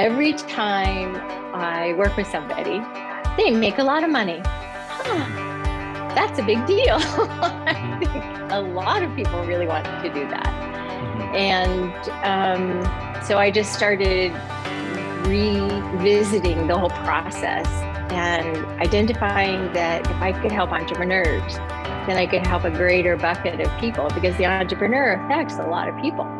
every time I work with somebody, they make a lot of money. Huh, that's a big deal. I think a lot of people really want to do that. Mm-hmm. And um, so I just started revisiting the whole process and identifying that if I could help entrepreneurs, then I could help a greater bucket of people because the entrepreneur affects a lot of people.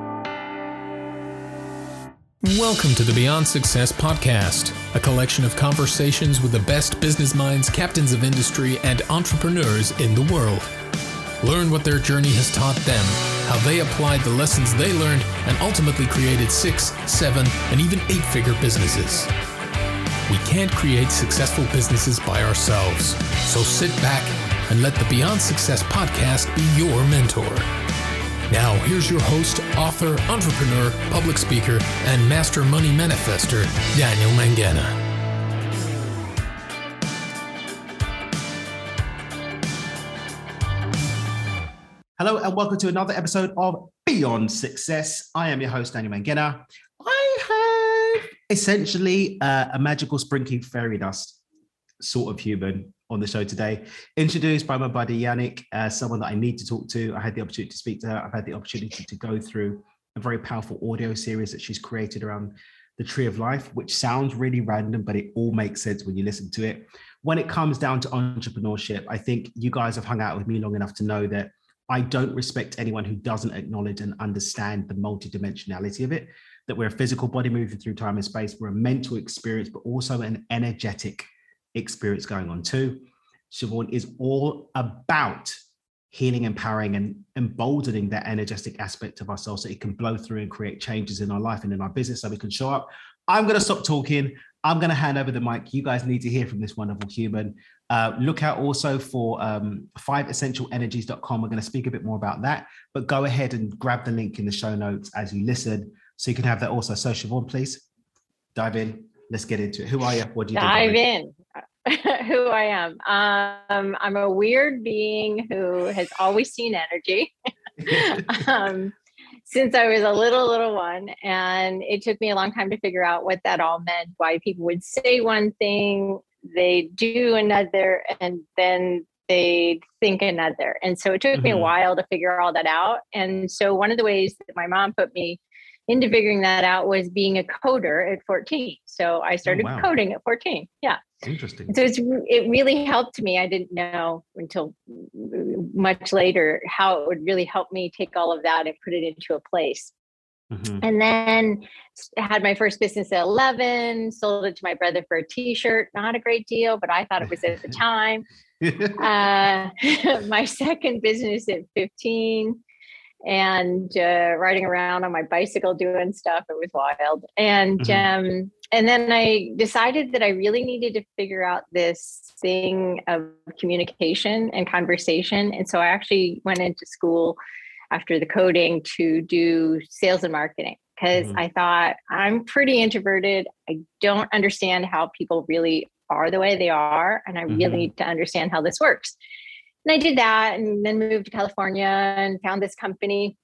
Welcome to the Beyond Success podcast, a collection of conversations with the best business minds, captains of industry, and entrepreneurs in the world. Learn what their journey has taught them, how they applied the lessons they learned, and ultimately created six, seven, and even eight figure businesses. We can't create successful businesses by ourselves, so sit back and let the Beyond Success podcast be your mentor. Now, here's your host, author, entrepreneur, public speaker, and master money manifester, Daniel Mangena. Hello, and welcome to another episode of Beyond Success. I am your host, Daniel Mangena. I have essentially uh, a magical sprinkling fairy dust sort of human on the show today. Introduced by my buddy Yannick, uh, someone that I need to talk to. I had the opportunity to speak to her. I've had the opportunity to go through a very powerful audio series that she's created around the tree of life, which sounds really random, but it all makes sense when you listen to it. When it comes down to entrepreneurship, I think you guys have hung out with me long enough to know that I don't respect anyone who doesn't acknowledge and understand the multidimensionality of it. That we're a physical body moving through time and space, we're a mental experience, but also an energetic experience going on too. Siobhan is all about healing, empowering, and emboldening that energetic aspect of ourselves so it can blow through and create changes in our life and in our business so we can show up. I'm going to stop talking. I'm going to hand over the mic. You guys need to hear from this wonderful human. Uh, look out also for um, fiveessentialenergies.com. We're going to speak a bit more about that, but go ahead and grab the link in the show notes as you listen so you can have that also. So, Siobhan, please dive in let's get into it. Who are you? What do you dive in? who I am. Um, I'm a weird being who has always seen energy. um, since I was a little little one, and it took me a long time to figure out what that all meant. Why people would say one thing, they do another, and then they think another. And so it took mm-hmm. me a mm-hmm. while to figure all that out. And so one of the ways that my mom put me into figuring that out was being a coder at 14. So I oh, started oh, wow. coding at 14. Yeah. Interesting. So it's, it really helped me. I didn't know until much later how it would really help me take all of that and put it into a place. Mm-hmm. And then had my first business at 11, sold it to my brother for a t-shirt. Not a great deal, but I thought it was at the time. uh, my second business at 15 and uh, riding around on my bicycle doing stuff. It was wild. And mm-hmm. um, and then I decided that I really needed to figure out this thing of communication and conversation. And so I actually went into school after the coding to do sales and marketing because mm-hmm. I thought I'm pretty introverted. I don't understand how people really are the way they are. And I mm-hmm. really need to understand how this works and I did that and then moved to California and found this company.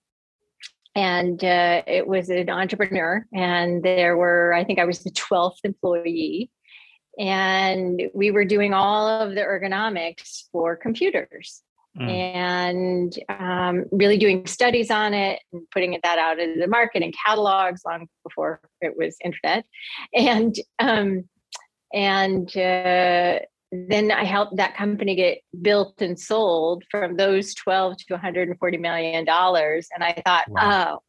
And uh, it was an entrepreneur, and there were, I think I was the 12th employee. And we were doing all of the ergonomics for computers mm. and um, really doing studies on it and putting that out into the market and catalogs long before it was internet. And um, and uh, then I helped that company get built and sold from those 12 to 140 million dollars. And I thought, wow. oh,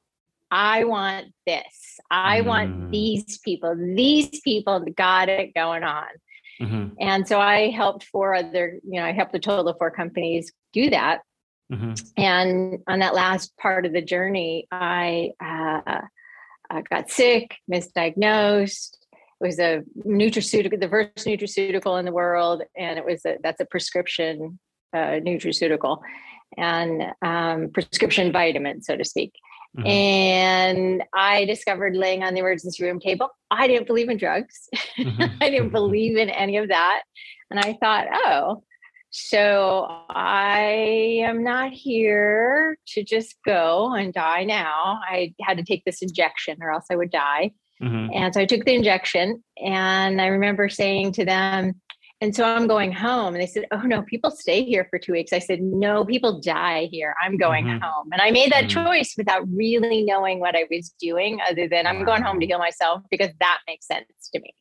I want this. I mm. want these people. These people got it going on. Mm-hmm. And so I helped four other, you know, I helped a total of four companies do that. Mm-hmm. And on that last part of the journey, I, uh, I got sick, misdiagnosed, it was a nutraceutical, the first nutraceutical in the world, and it was a, that's a prescription uh, nutraceutical and um, prescription vitamin, so to speak. Mm-hmm. And I discovered laying on the emergency room table. I didn't believe in drugs. Mm-hmm. I didn't believe in any of that. And I thought, oh, so I am not here to just go and die now. I had to take this injection or else I would die. Mm-hmm. And so I took the injection and I remember saying to them, and so I'm going home. And they said, Oh, no, people stay here for two weeks. I said, No, people die here. I'm going mm-hmm. home. And I made that mm-hmm. choice without really knowing what I was doing, other than I'm going home to heal myself because that makes sense to me.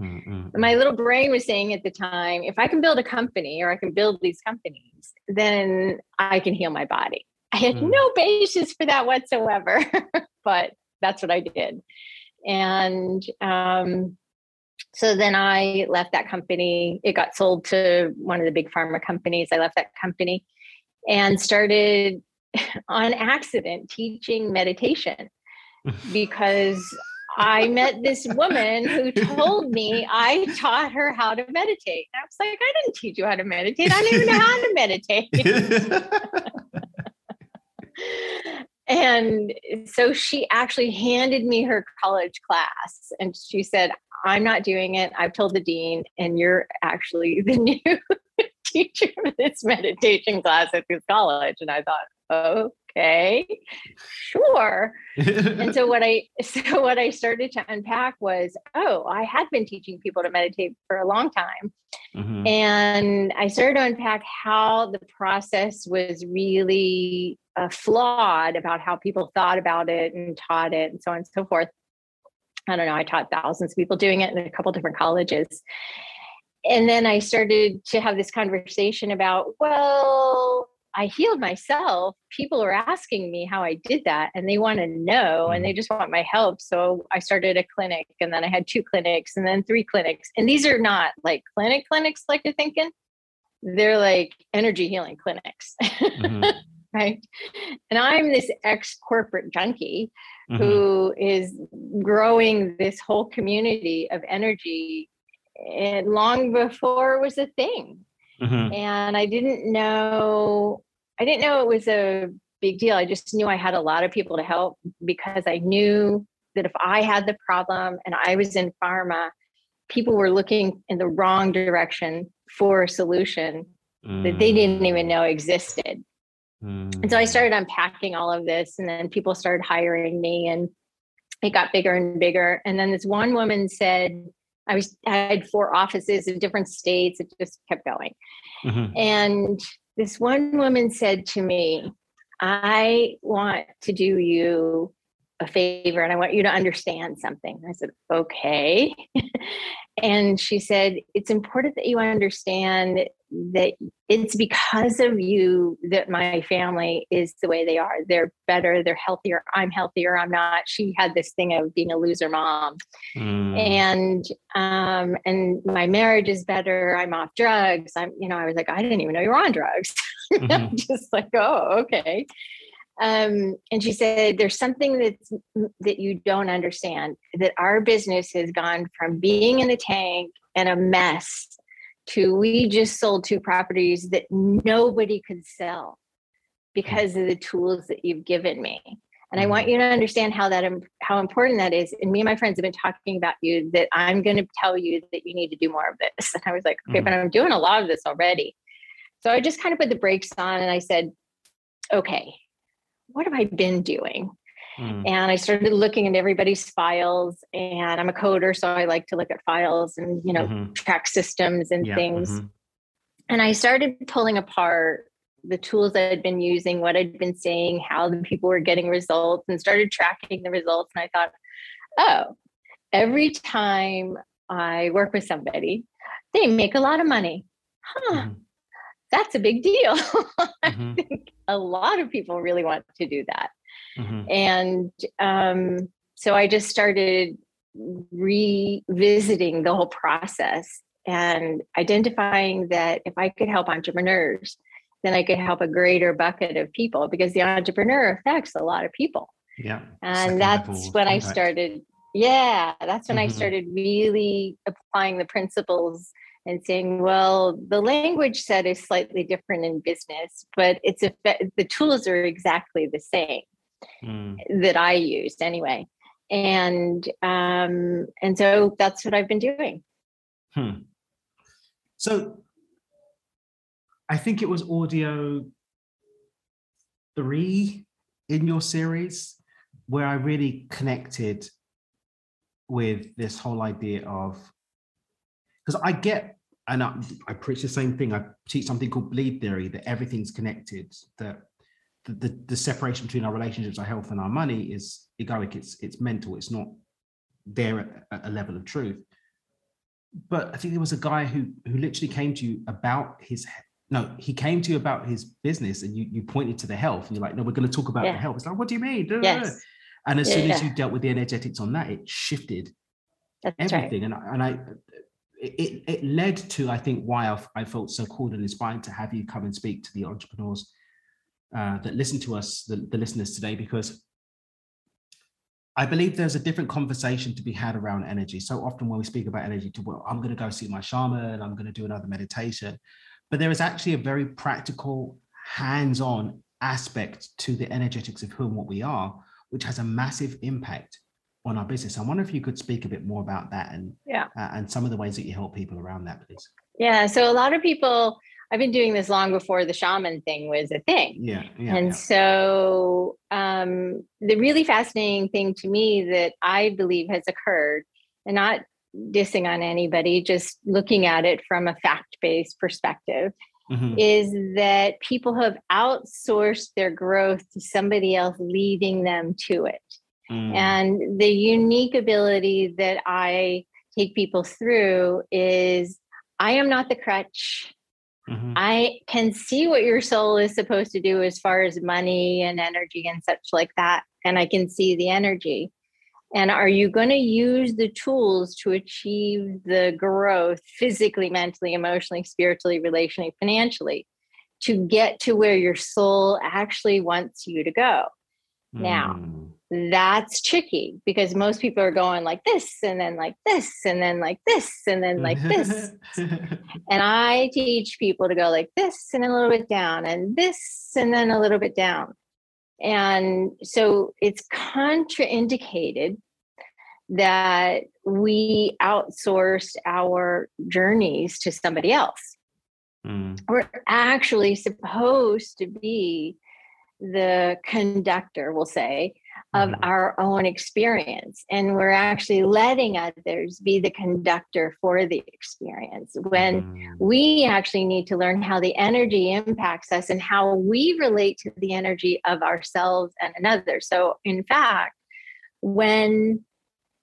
Mm-hmm. My little brain was saying at the time, if I can build a company or I can build these companies, then I can heal my body. I had mm. no basis for that whatsoever, but that's what I did. And um, so then I left that company. It got sold to one of the big pharma companies. I left that company and started on accident teaching meditation because I met this woman who told me I taught her how to meditate. I was like, I didn't teach you how to meditate. I don't even know how to meditate. And so she actually handed me her college class and she said, I'm not doing it. I've told the dean, and you're actually the new teacher of this meditation class at this college. And I thought, okay, sure. and so what I so what I started to unpack was, oh, I had been teaching people to meditate for a long time. Mm-hmm. And I started to unpack how the process was really uh, flawed about how people thought about it and taught it and so on and so forth. I don't know, I taught thousands of people doing it in a couple different colleges. And then I started to have this conversation about, well, I healed myself. People are asking me how I did that and they want to know and they mm-hmm. just want my help. So I started a clinic and then I had two clinics and then three clinics. And these are not like clinic clinics like you're thinking, they're like energy healing clinics. Mm-hmm. right? And I'm this ex corporate junkie mm-hmm. who is growing this whole community of energy and long before it was a thing. Mm-hmm. And I didn't know, I didn't know it was a big deal. I just knew I had a lot of people to help because I knew that if I had the problem and I was in pharma, people were looking in the wrong direction for a solution mm. that they didn't even mm. know existed. And so I mm. started unpacking all of this, and then people started hiring me, and it got bigger and bigger. And then this one woman said, I was I had four offices in different states. It just kept going. Mm-hmm. And this one woman said to me, I want to do you a favor and I want you to understand something. I said, okay. and she said, it's important that you understand that it's because of you that my family is the way they are. They're better, they're healthier. I'm healthier, I'm not. She had this thing of being a loser mom. Mm. And um, and my marriage is better. I'm off drugs. I'm, you know, I was like, I didn't even know you were on drugs. Mm-hmm. just like, oh, okay. Um, and she said, "There's something that's that you don't understand. That our business has gone from being in the tank and a mess to we just sold two properties that nobody could sell because of the tools that you've given me." And I want mm-hmm. you to understand how that how important that is. And me and my friends have been talking about you that I'm going to tell you that you need to do more of this. And I was like, okay, mm. but I'm doing a lot of this already. So I just kind of put the brakes on and I said, okay, what have I been doing? Mm. And I started looking at everybody's files, and I'm a coder, so I like to look at files and you know mm-hmm. track systems and yeah, things. Mm-hmm. And I started pulling apart the tools that I'd been using, what I'd been saying, how the people were getting results, and started tracking the results. And I thought, oh, every time I work with somebody, they make a lot of money. Huh. Mm that's a big deal. Mm-hmm. I think a lot of people really want to do that. Mm-hmm. And um, so I just started revisiting the whole process and identifying that if I could help entrepreneurs, then I could help a greater bucket of people because the entrepreneur affects a lot of people. Yeah. And that's when I started. Yeah, that's when mm-hmm. I started really applying the principles and saying, well, the language set is slightly different in business, but it's a, the tools are exactly the same mm. that I used anyway. And um, and so that's what I've been doing. Hmm. So I think it was audio three in your series where I really connected with this whole idea of because I get and I, I, preach the same thing. I teach something called bleed theory that everything's connected. That the, the, the separation between our relationships, our health, and our money is egoic. It's it's mental. It's not there at, a level of truth. But I think there was a guy who who literally came to you about his no, he came to you about his business, and you you pointed to the health, and you're like, no, we're going to talk about yeah. the health. It's like, what do you mean? Yes. And as yeah, soon as you dealt with the energetics on that, it shifted That's everything. Right. And and I it, it led to I think why I, I felt so called and inspired to have you come and speak to the entrepreneurs uh, that listen to us, the, the listeners today, because I believe there's a different conversation to be had around energy. So often when we speak about energy, to well, I'm going to go see my shaman, I'm going to do another meditation, but there is actually a very practical, hands-on aspect to the energetics of who and what we are, which has a massive impact on our business. I wonder if you could speak a bit more about that and yeah, uh, and some of the ways that you help people around that, please. Yeah, so a lot of people. I've been doing this long before the shaman thing was a thing. Yeah. yeah and yeah. so um, the really fascinating thing to me that I believe has occurred, and not dissing on anybody, just looking at it from a fact based perspective, mm-hmm. is that people have outsourced their growth to somebody else leading them to it. Mm. And the unique ability that I take people through is I am not the crutch. Mm-hmm. I can see what your soul is supposed to do as far as money and energy and such like that. And I can see the energy. And are you going to use the tools to achieve the growth physically, mentally, emotionally, spiritually, relationally, financially to get to where your soul actually wants you to go? Mm. Now, that's tricky because most people are going like this and then like this and then like this and then like this. and I teach people to go like this and a little bit down and this and then a little bit down. And so it's contraindicated that we outsource our journeys to somebody else. Mm. We're actually supposed to be the conductor, we'll say, of mm-hmm. our own experience. And we're actually letting others be the conductor for the experience when mm-hmm. we actually need to learn how the energy impacts us and how we relate to the energy of ourselves and another. So, in fact, when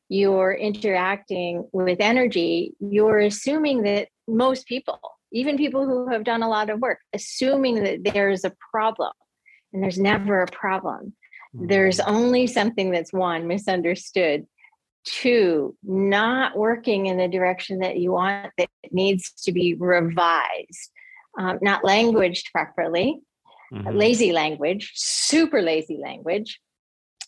you're interacting with energy, you're assuming that most people, even people who have done a lot of work, assuming that there's a problem and there's never a problem. There's mm. only something that's one, misunderstood. Two, not working in the direction that you want, that needs to be revised, um, not languaged properly, mm-hmm. lazy language, super lazy language.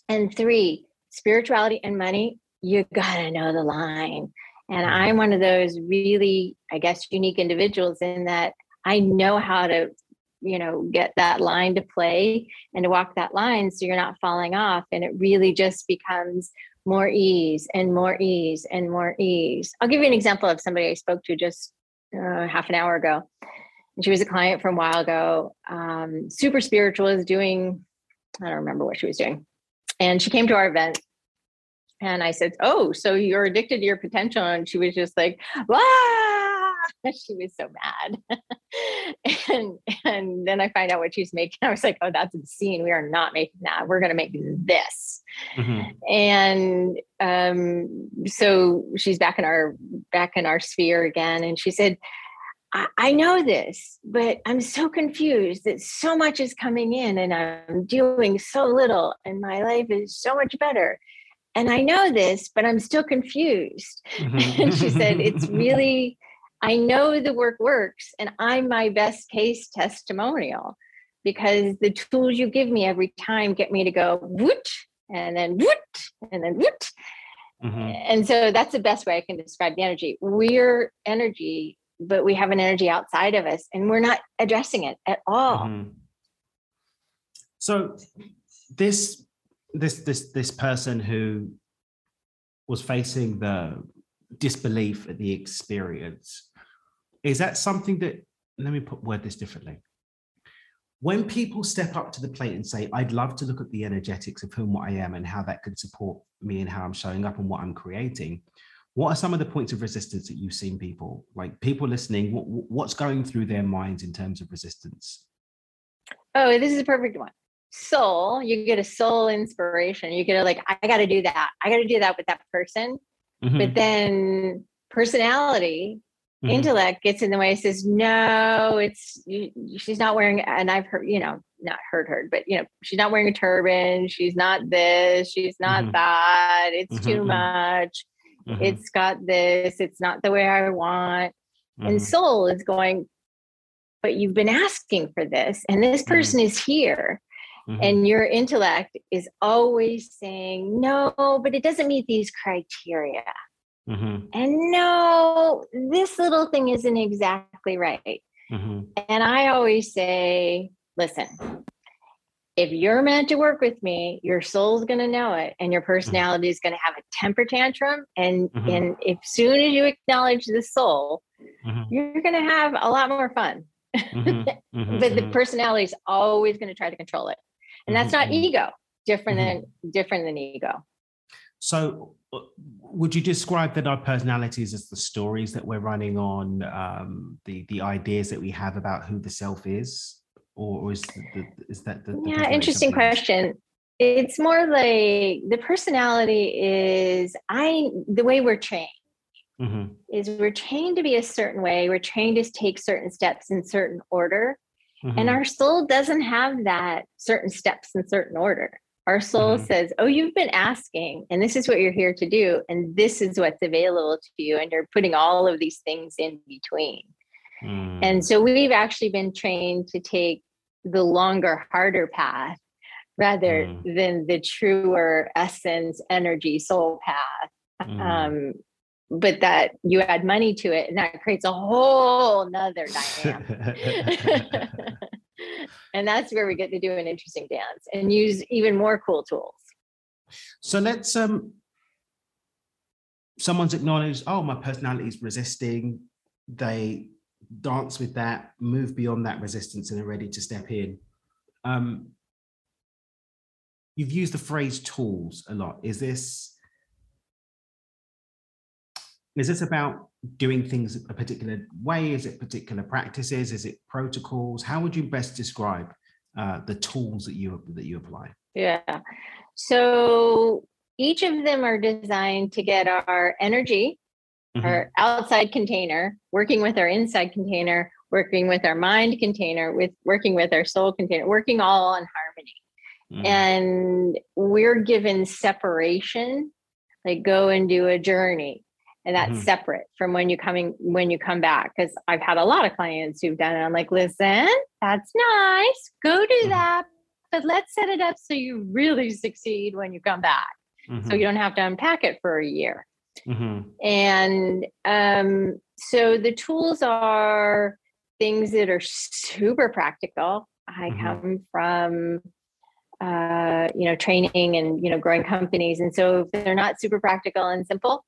And three, spirituality and money, you gotta know the line. And mm-hmm. I'm one of those really, I guess, unique individuals in that I know how to you know get that line to play and to walk that line so you're not falling off. And it really just becomes more ease and more ease and more ease. I'll give you an example of somebody i spoke to just uh, half an hour ago. And she was a client from a while ago. Um, super spiritual is doing i don't remember what she was doing. And she came to our event and i said oh so you're addicted to your potential. And she was just like wow she was so mad. and and then I find out what she's making. I was like, oh, that's obscene. We are not making that. We're gonna make this. Mm-hmm. And um, so she's back in our back in our sphere again. And she said, I, I know this, but I'm so confused that so much is coming in and I'm doing so little, and my life is so much better and I know this, but I'm still confused. Mm-hmm. and she said, it's really I know the work works and I'm my best case testimonial because the tools you give me every time get me to go woot and then woot and then woot. Mm-hmm. And so that's the best way I can describe the energy. We're energy, but we have an energy outside of us and we're not addressing it at all. Mm-hmm. So this this this this person who was facing the disbelief at the experience is that something that let me put word this differently. When people step up to the plate and say, I'd love to look at the energetics of whom what I am and how that could support me and how I'm showing up and what I'm creating, what are some of the points of resistance that you've seen people like people listening what, what's going through their minds in terms of resistance? Oh this is a perfect one. Soul you get a soul inspiration. You get a like i got to do that. I got to do that with that person. Mm-hmm. but then personality mm-hmm. intellect gets in the way says no it's she's not wearing and i've heard you know not heard her but you know she's not wearing a turban she's not this she's not mm-hmm. that it's too mm-hmm, mm-hmm. much mm-hmm. it's got this it's not the way i want mm-hmm. and soul is going but you've been asking for this and this mm-hmm. person mm-hmm. is here mm-hmm. and your intellect is always saying no but it doesn't meet these criteria mm-hmm. and no this little thing isn't exactly right mm-hmm. and i always say listen if you're meant to work with me, your soul's going to know it and your mm-hmm. personality is going to have a temper tantrum. And, mm-hmm. and if soon as you acknowledge the soul, mm-hmm. you're going to have a lot more fun. Mm-hmm. but the personality is always going to try to control it. And that's not ego, different than different than ego. So would you describe that our personalities as the stories that we're running on, um, the the ideas that we have about who the self is? or, or is, the, is that the, the yeah interesting question it's more like the personality is i the way we're trained mm-hmm. is we're trained to be a certain way we're trained to take certain steps in certain order mm-hmm. and our soul doesn't have that certain steps in certain order our soul mm-hmm. says oh you've been asking and this is what you're here to do and this is what's available to you and you're putting all of these things in between Mm. And so we've actually been trained to take the longer, harder path rather mm. than the truer essence, energy, soul path. Mm. Um, but that you add money to it and that creates a whole nother dynamic. and that's where we get to do an interesting dance and use even more cool tools. So let's um someone's acknowledged, oh, my personality is resisting. They dance with that, move beyond that resistance, and are ready to step in. Um, you've used the phrase tools a lot. Is this is this about doing things a particular way? Is it particular practices? Is it protocols? How would you best describe uh, the tools that you that you apply? Yeah. So each of them are designed to get our energy mm-hmm. our outside container, working with our inside container, working with our mind container, with working with our soul container, working all in harmony. Mm-hmm. And we're given separation, like go and do a journey. And that's mm-hmm. separate from when you coming when you come back. Because I've had a lot of clients who've done it. I'm like, listen, that's nice. Go do mm-hmm. that. But let's set it up so you really succeed when you come back. So mm-hmm. you don't have to unpack it for a year. Mm-hmm. And um, so the tools are things that are super practical. I mm-hmm. come from uh, you know training and you know growing companies, and so if they're not super practical and simple,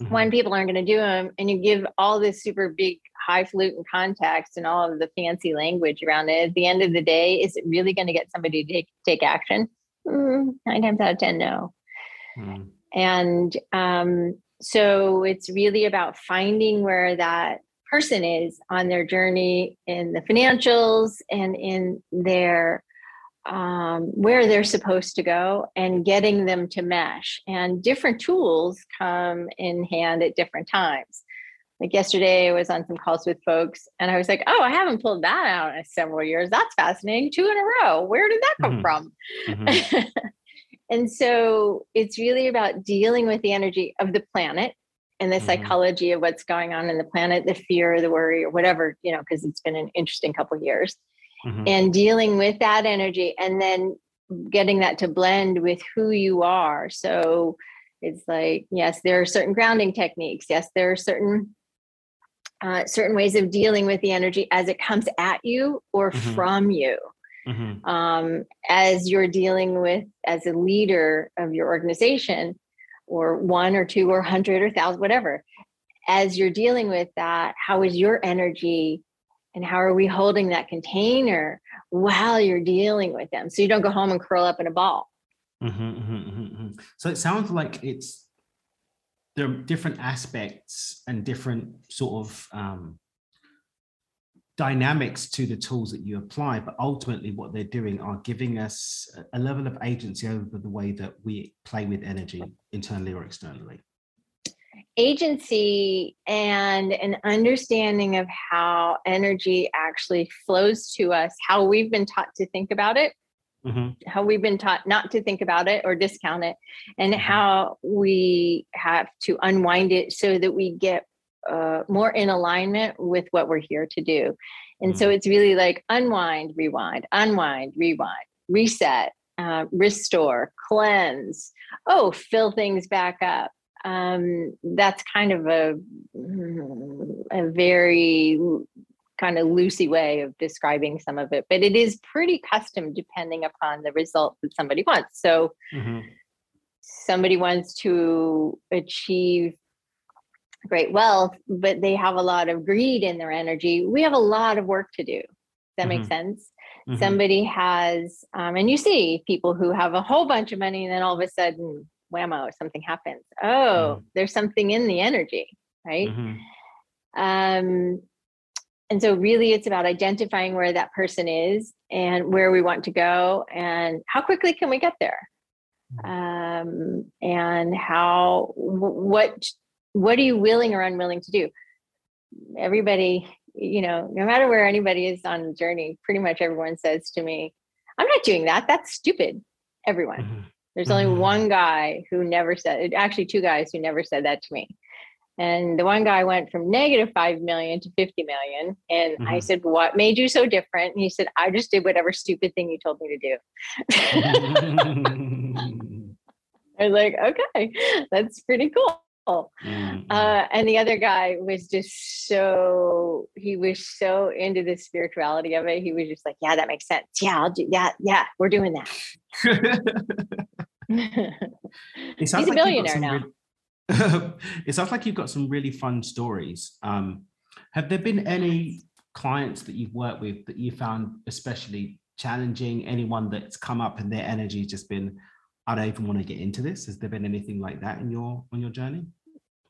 mm-hmm. one people aren't going to do them, and you give all this super big highfalutin context and all of the fancy language around it. At the end of the day, is it really going to get somebody to take, take action? Mm, nine times out of ten, no. Mm. And um, so it's really about finding where that person is on their journey in the financials and in their um, where they're supposed to go and getting them to mesh. And different tools come in hand at different times. Like yesterday, I was on some calls with folks and I was like, oh, I haven't pulled that out in several years. That's fascinating. Two in a row. Where did that come mm-hmm. from? Mm-hmm. And so it's really about dealing with the energy of the planet and the mm-hmm. psychology of what's going on in the planet, the fear, the worry, or whatever, you know, because it's been an interesting couple years. Mm-hmm. And dealing with that energy and then getting that to blend with who you are. So it's like, yes, there are certain grounding techniques. Yes, there are certain uh, certain ways of dealing with the energy as it comes at you or mm-hmm. from you mm-hmm. um, as you're dealing with as a leader of your organization or one or two or hundred or thousand whatever as you're dealing with that how is your energy and how are we holding that container while you're dealing with them. So you don't go home and curl up in a ball. Mm-hmm, mm-hmm, mm-hmm. mm-hmm. So it sounds like it's there are different aspects and different sort of um, dynamics to the tools that you apply, but ultimately what they're doing are giving us a level of agency over the way that we play with energy internally or externally. Agency and an understanding of how energy actually flows to us, how we've been taught to think about it, mm-hmm. how we've been taught not to think about it or discount it, and mm-hmm. how we have to unwind it so that we get uh, more in alignment with what we're here to do. And mm-hmm. so it's really like unwind, rewind, unwind, rewind, reset, uh, restore, cleanse. Oh, fill things back up. Um, that's kind of a a very kind of loosey way of describing some of it, but it is pretty custom depending upon the result that somebody wants. So mm-hmm. somebody wants to achieve great wealth, but they have a lot of greed in their energy. We have a lot of work to do. Does that mm-hmm. make sense? Mm-hmm. Somebody has, um, and you see people who have a whole bunch of money, and then all of a sudden, whammo, something happens. Oh, mm-hmm. there's something in the energy, right? Mm-hmm. Um, and so, really, it's about identifying where that person is and where we want to go, and how quickly can we get there, mm-hmm. um, and how what what are you willing or unwilling to do? Everybody, you know, no matter where anybody is on the journey, pretty much everyone says to me, I'm not doing that. That's stupid. Everyone. There's only mm-hmm. one guy who never said, actually, two guys who never said that to me. And the one guy went from negative 5 million to 50 million. And mm-hmm. I said, What made you so different? And he said, I just did whatever stupid thing you told me to do. I was like, Okay, that's pretty cool. Mm-hmm. Uh, and the other guy was just so he was so into the spirituality of it. He was just like, "Yeah, that makes sense. Yeah, I'll do. Yeah, yeah, we're doing that." He's a billionaire now. Really, it sounds like you've got some really fun stories. Um, have there been any clients that you've worked with that you found especially challenging? Anyone that's come up and their energy has just been, I don't even want to get into this. Has there been anything like that in your on your journey?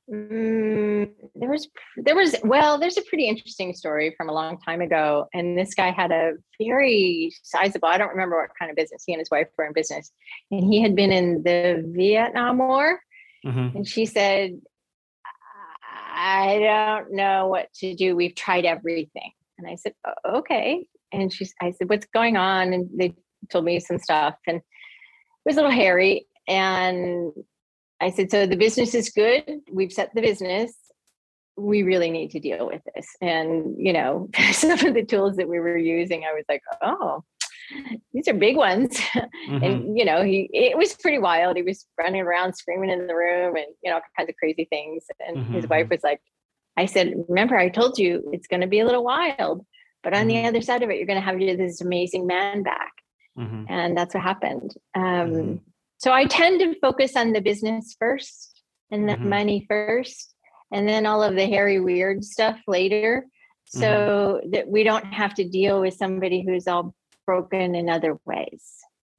Mm, there was there was well there's a pretty interesting story from a long time ago and this guy had a very sizable i don't remember what kind of business he and his wife were in business and he had been in the vietnam war mm-hmm. and she said i don't know what to do we've tried everything. And i said okay. And she i said what's going on? And they told me some stuff and it was a little hairy and I said, so the business is good. We've set the business. We really need to deal with this. And, you know, some of the tools that we were using, I was like, oh, these are big ones. Mm-hmm. and, you know, he, it was pretty wild. He was running around screaming in the room and, you know, all kinds of crazy things. And mm-hmm. his wife mm-hmm. was like, I said, remember, I told you it's going to be a little wild, but on mm-hmm. the other side of it, you're going to have this amazing man back. Mm-hmm. And that's what happened. Um, mm-hmm. So I tend to focus on the business first and the mm-hmm. money first, and then all of the hairy, weird stuff later. So mm-hmm. that we don't have to deal with somebody who's all broken in other ways.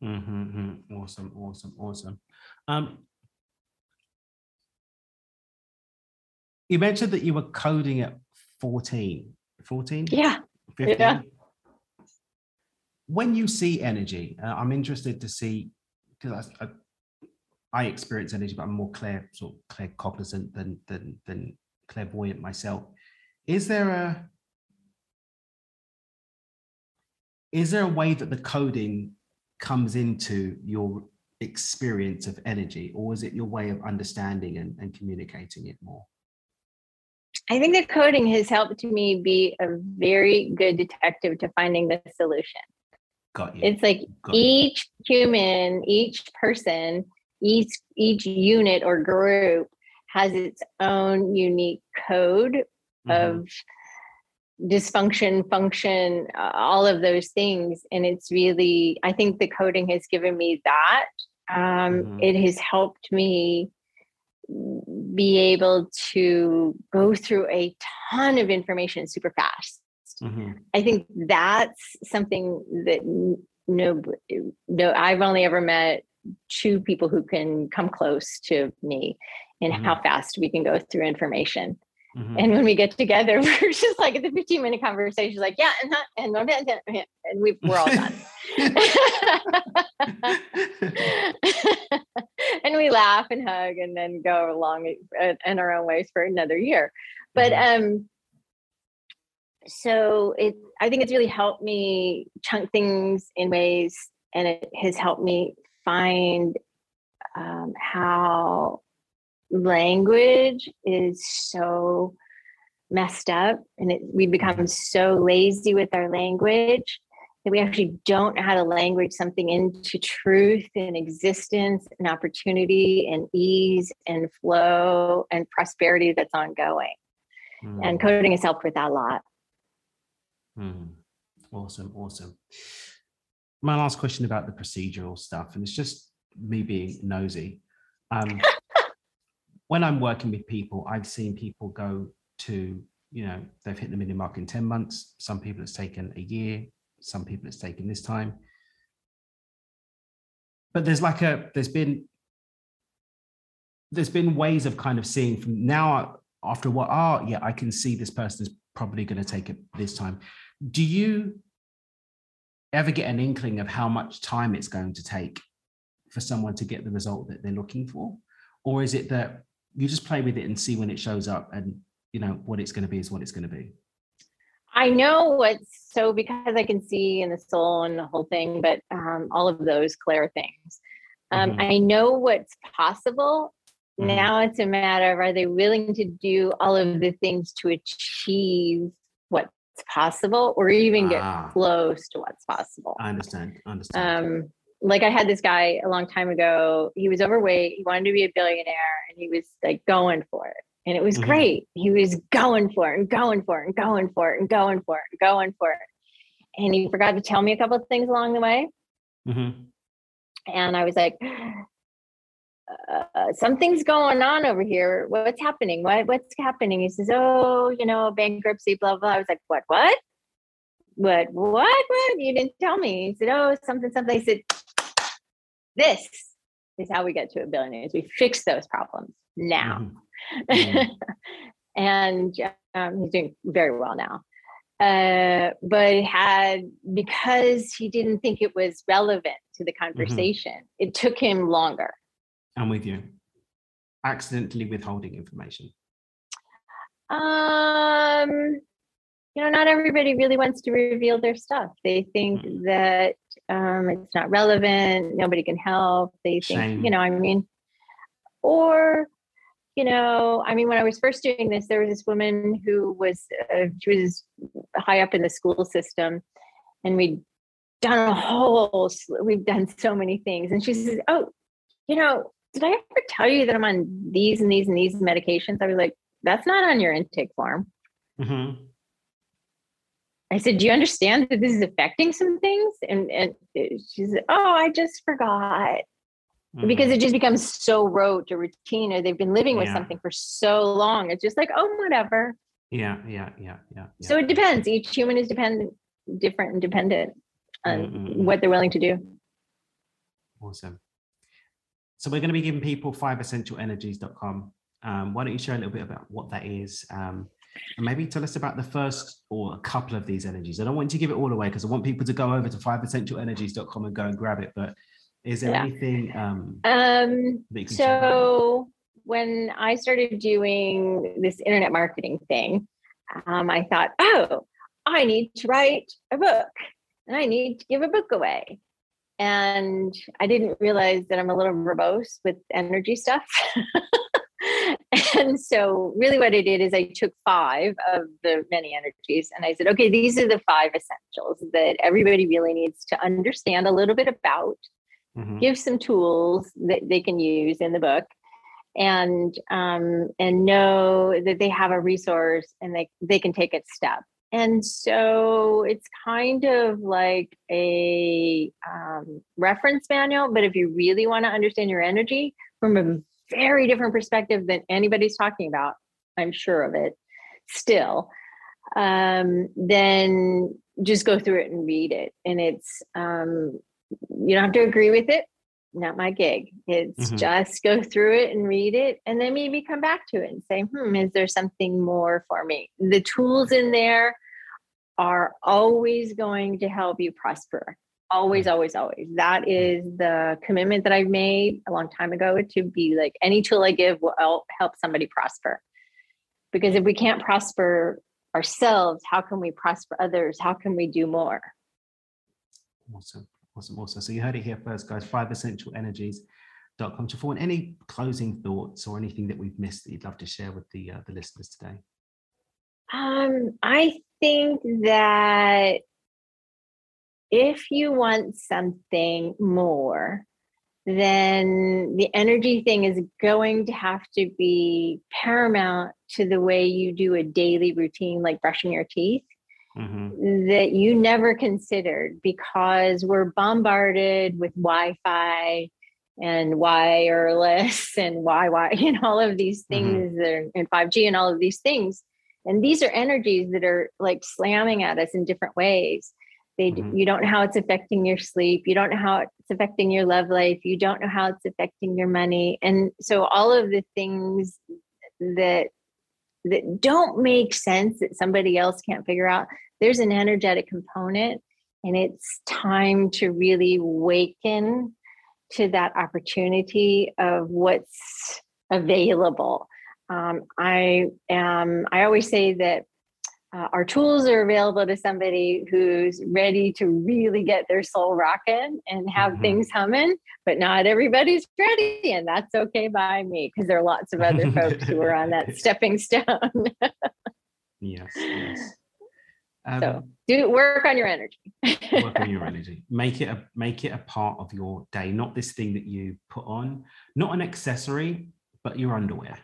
Mm-hmm. mm-hmm. Awesome, awesome, awesome. Um, you mentioned that you were coding at 14. 14? Yeah. 15? Yeah. When you see energy, uh, I'm interested to see because I, I, I experience energy, but I'm more clear, sort of claircognizant than than than clairvoyant myself. Is there a is there a way that the coding comes into your experience of energy, or is it your way of understanding and, and communicating it more? I think the coding has helped me be a very good detective to finding the solution. Got you. It's like Got each you. human, each person, each each unit or group has its own unique code mm-hmm. of dysfunction, function, all of those things. And it's really, I think the coding has given me that. Um, mm-hmm. It has helped me be able to go through a ton of information super fast mm-hmm. i think that's something that no no i've only ever met two people who can come close to me in mm-hmm. how fast we can go through information Mm-hmm. And when we get together, we're just like at the 15 minute conversation, like, yeah, and, and, and, and we, we're all done. and we laugh and hug and then go along in our own ways for another year. But mm-hmm. um, so it, I think it's really helped me chunk things in ways, and it has helped me find um, how language is so messed up and it, we become mm-hmm. so lazy with our language that we actually don't know how to language something into truth and existence and opportunity and ease and flow and prosperity that's ongoing. Mm. And coding has helped with that a lot. Mm. Awesome, awesome. My last question about the procedural stuff, and it's just me being nosy. Um, when I'm working with people, I've seen people go to, you know, they've hit the million mark in 10 months. Some people it's taken a year, some people it's taken this time. But there's like a, there's been, there's been ways of kind of seeing from now after what, oh, yeah, I can see this person is probably going to take it this time. Do you ever get an inkling of how much time it's going to take for someone to get the result that they're looking for? Or is it that you just play with it and see when it shows up and you know what it's going to be is what it's going to be i know what's so because i can see in the soul and the whole thing but um, all of those clear things um, mm-hmm. i know what's possible mm-hmm. now it's a matter of are they willing to do all of the things to achieve what's possible or even get ah. close to what's possible i understand I understand um, like I had this guy a long time ago. He was overweight. He wanted to be a billionaire and he was like going for it. And it was mm-hmm. great. He was going for it and going for it and going for it and going for it and going for it. And he forgot to tell me a couple of things along the way. Mm-hmm. And I was like, uh, something's going on over here. What's happening? What what's happening? He says, Oh, you know, bankruptcy, blah blah. I was like, What? What? What? What? What? You didn't tell me. He said, Oh, something, something. I said, this is how we get to a billion is we fix those problems now mm-hmm. mm-hmm. and um, he's doing very well now uh, but had because he didn't think it was relevant to the mm-hmm. conversation mm-hmm. it took him longer i'm with you accidentally withholding information um you know not everybody really wants to reveal their stuff they think mm-hmm. that um, it's not relevant nobody can help they think Shame. you know i mean or you know i mean when i was first doing this there was this woman who was uh, she was high up in the school system and we'd done a whole we've done so many things and she says oh you know did i ever tell you that i'm on these and these and these medications i was like that's not on your intake form mm-hmm. I said, Do you understand that this is affecting some things? And, and she said, Oh, I just forgot. Mm-hmm. Because it just becomes so rote or routine, or they've been living with yeah. something for so long. It's just like, oh, whatever. Yeah, yeah, yeah, yeah. yeah. So it depends. Each human is dependent, different and dependent on mm-hmm. what they're willing to do. Awesome. So we're going to be giving people fiveessentialenergies.com. Um, why don't you share a little bit about what that is? Um, and maybe tell us about the first or a couple of these energies. I don't want you to give it all away because I want people to go over to fiveessentialenergies.com and go and grab it. But is there yeah. anything um, um so when I started doing this internet marketing thing, um, I thought, oh, I need to write a book and I need to give a book away. And I didn't realize that I'm a little verbose with energy stuff. and so really what i did is i took five of the many energies and i said okay these are the five essentials that everybody really needs to understand a little bit about mm-hmm. give some tools that they can use in the book and um, and know that they have a resource and they they can take a step and so it's kind of like a um, reference manual but if you really want to understand your energy from a very different perspective than anybody's talking about. I'm sure of it still. um, then just go through it and read it. And it's um, you don't have to agree with it. Not my gig. It's mm-hmm. just go through it and read it, and then maybe come back to it and say, "Hmm, is there something more for me?" The tools in there are always going to help you prosper. Always, mm. always, always. That mm. the commitment that I've made a long time ago to be like any tool I give will help somebody prosper. Because if we can't prosper ourselves, how can we prosper others? How can we do more? Awesome. Awesome. Awesome. So you heard it here first, guys. Five essential energies. Dot com to forward any closing thoughts or anything that we've missed that you'd love to share with the uh, the listeners today. Um, I think that if you want something more, then the energy thing is going to have to be paramount to the way you do a daily routine, like brushing your teeth. Mm-hmm. That you never considered because we're bombarded with Wi Fi and wireless and why why and all of these mm-hmm. things mm-hmm. and 5G and all of these things and these are energies that are like slamming at us in different ways they mm-hmm. you don't know how it's affecting your sleep you don't know how it's affecting your love life you don't know how it's affecting your money and so all of the things that that don't make sense that somebody else can't figure out. There's an energetic component and it's time to really waken to that opportunity of what's available. Um, I am, I always say that uh, our tools are available to somebody who's ready to really get their soul rocking and have mm-hmm. things humming, but not everybody's ready. And that's okay by me because there are lots of other folks who are on that stepping stone. yes, yes. Um, so do work on your energy. work on your energy. Make it a make it a part of your day, not this thing that you put on, not an accessory, but your underwear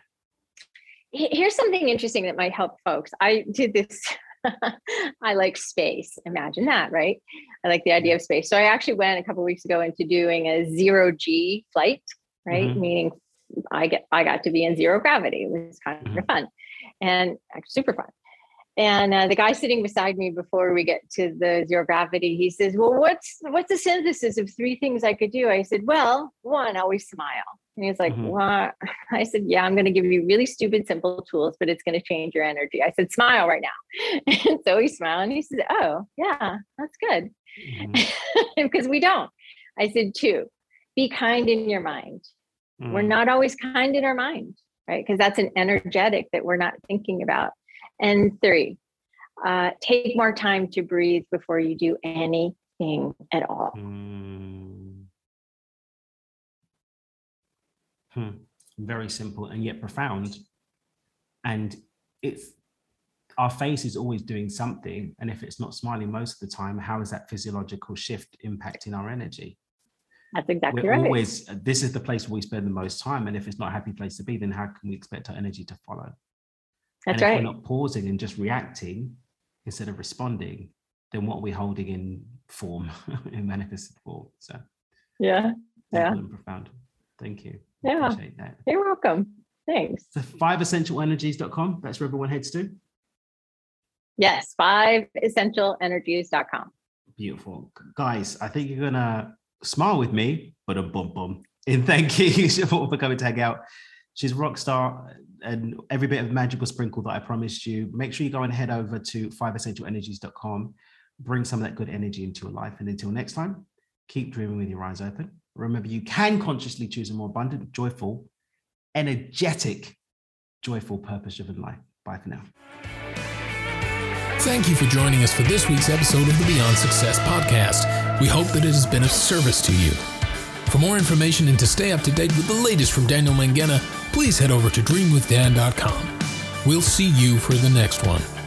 here's something interesting that might help folks. I did this. I like space. Imagine that, right? I like the idea of space. So I actually went a couple weeks ago into doing a zero G flight, right? Mm-hmm. Meaning I get I got to be in zero gravity. It was kind mm-hmm. of fun and super fun. And uh, the guy sitting beside me before we get to the zero gravity, he says, "Well, what's what's the synthesis of three things I could do?" I said, "Well, one, always smile." And he's like, mm-hmm. "What?" I said, "Yeah, I'm going to give you really stupid, simple tools, but it's going to change your energy." I said, "Smile right now." And so he smiled, and he said, "Oh, yeah, that's good," mm-hmm. because we don't. I said, two, be kind in your mind. Mm-hmm. We're not always kind in our mind, right? Because that's an energetic that we're not thinking about." And three, uh, take more time to breathe before you do anything at all. Mm. Hmm. Very simple and yet profound. And it's our face is always doing something. And if it's not smiling most of the time, how is that physiological shift impacting our energy? That's exactly We're right. Always, this is the place where we spend the most time. And if it's not a happy place to be, then how can we expect our energy to follow? That's and right. If we're not pausing and just reacting instead of responding, then what are we holding in form, in manifested form? So, yeah, yeah, and profound. Thank you. Yeah, appreciate that. You're welcome. Thanks. So, fiveessentialenergies.com. That's where everyone heads to. Yes, fiveessentialenergies.com. Beautiful, guys. I think you're gonna smile with me, but a bum bum. And thank you for coming to hang out. She's a rock star and every bit of magical sprinkle that I promised you. Make sure you go and head over to fiveessentialenergies.com. Bring some of that good energy into your life. And until next time, keep dreaming with your eyes open. Remember, you can consciously choose a more abundant, joyful, energetic, joyful, purpose driven life. Bye for now. Thank you for joining us for this week's episode of the Beyond Success podcast. We hope that it has been of service to you. For more information and to stay up to date with the latest from Daniel Mangena, please head over to dreamwithdan.com. We'll see you for the next one.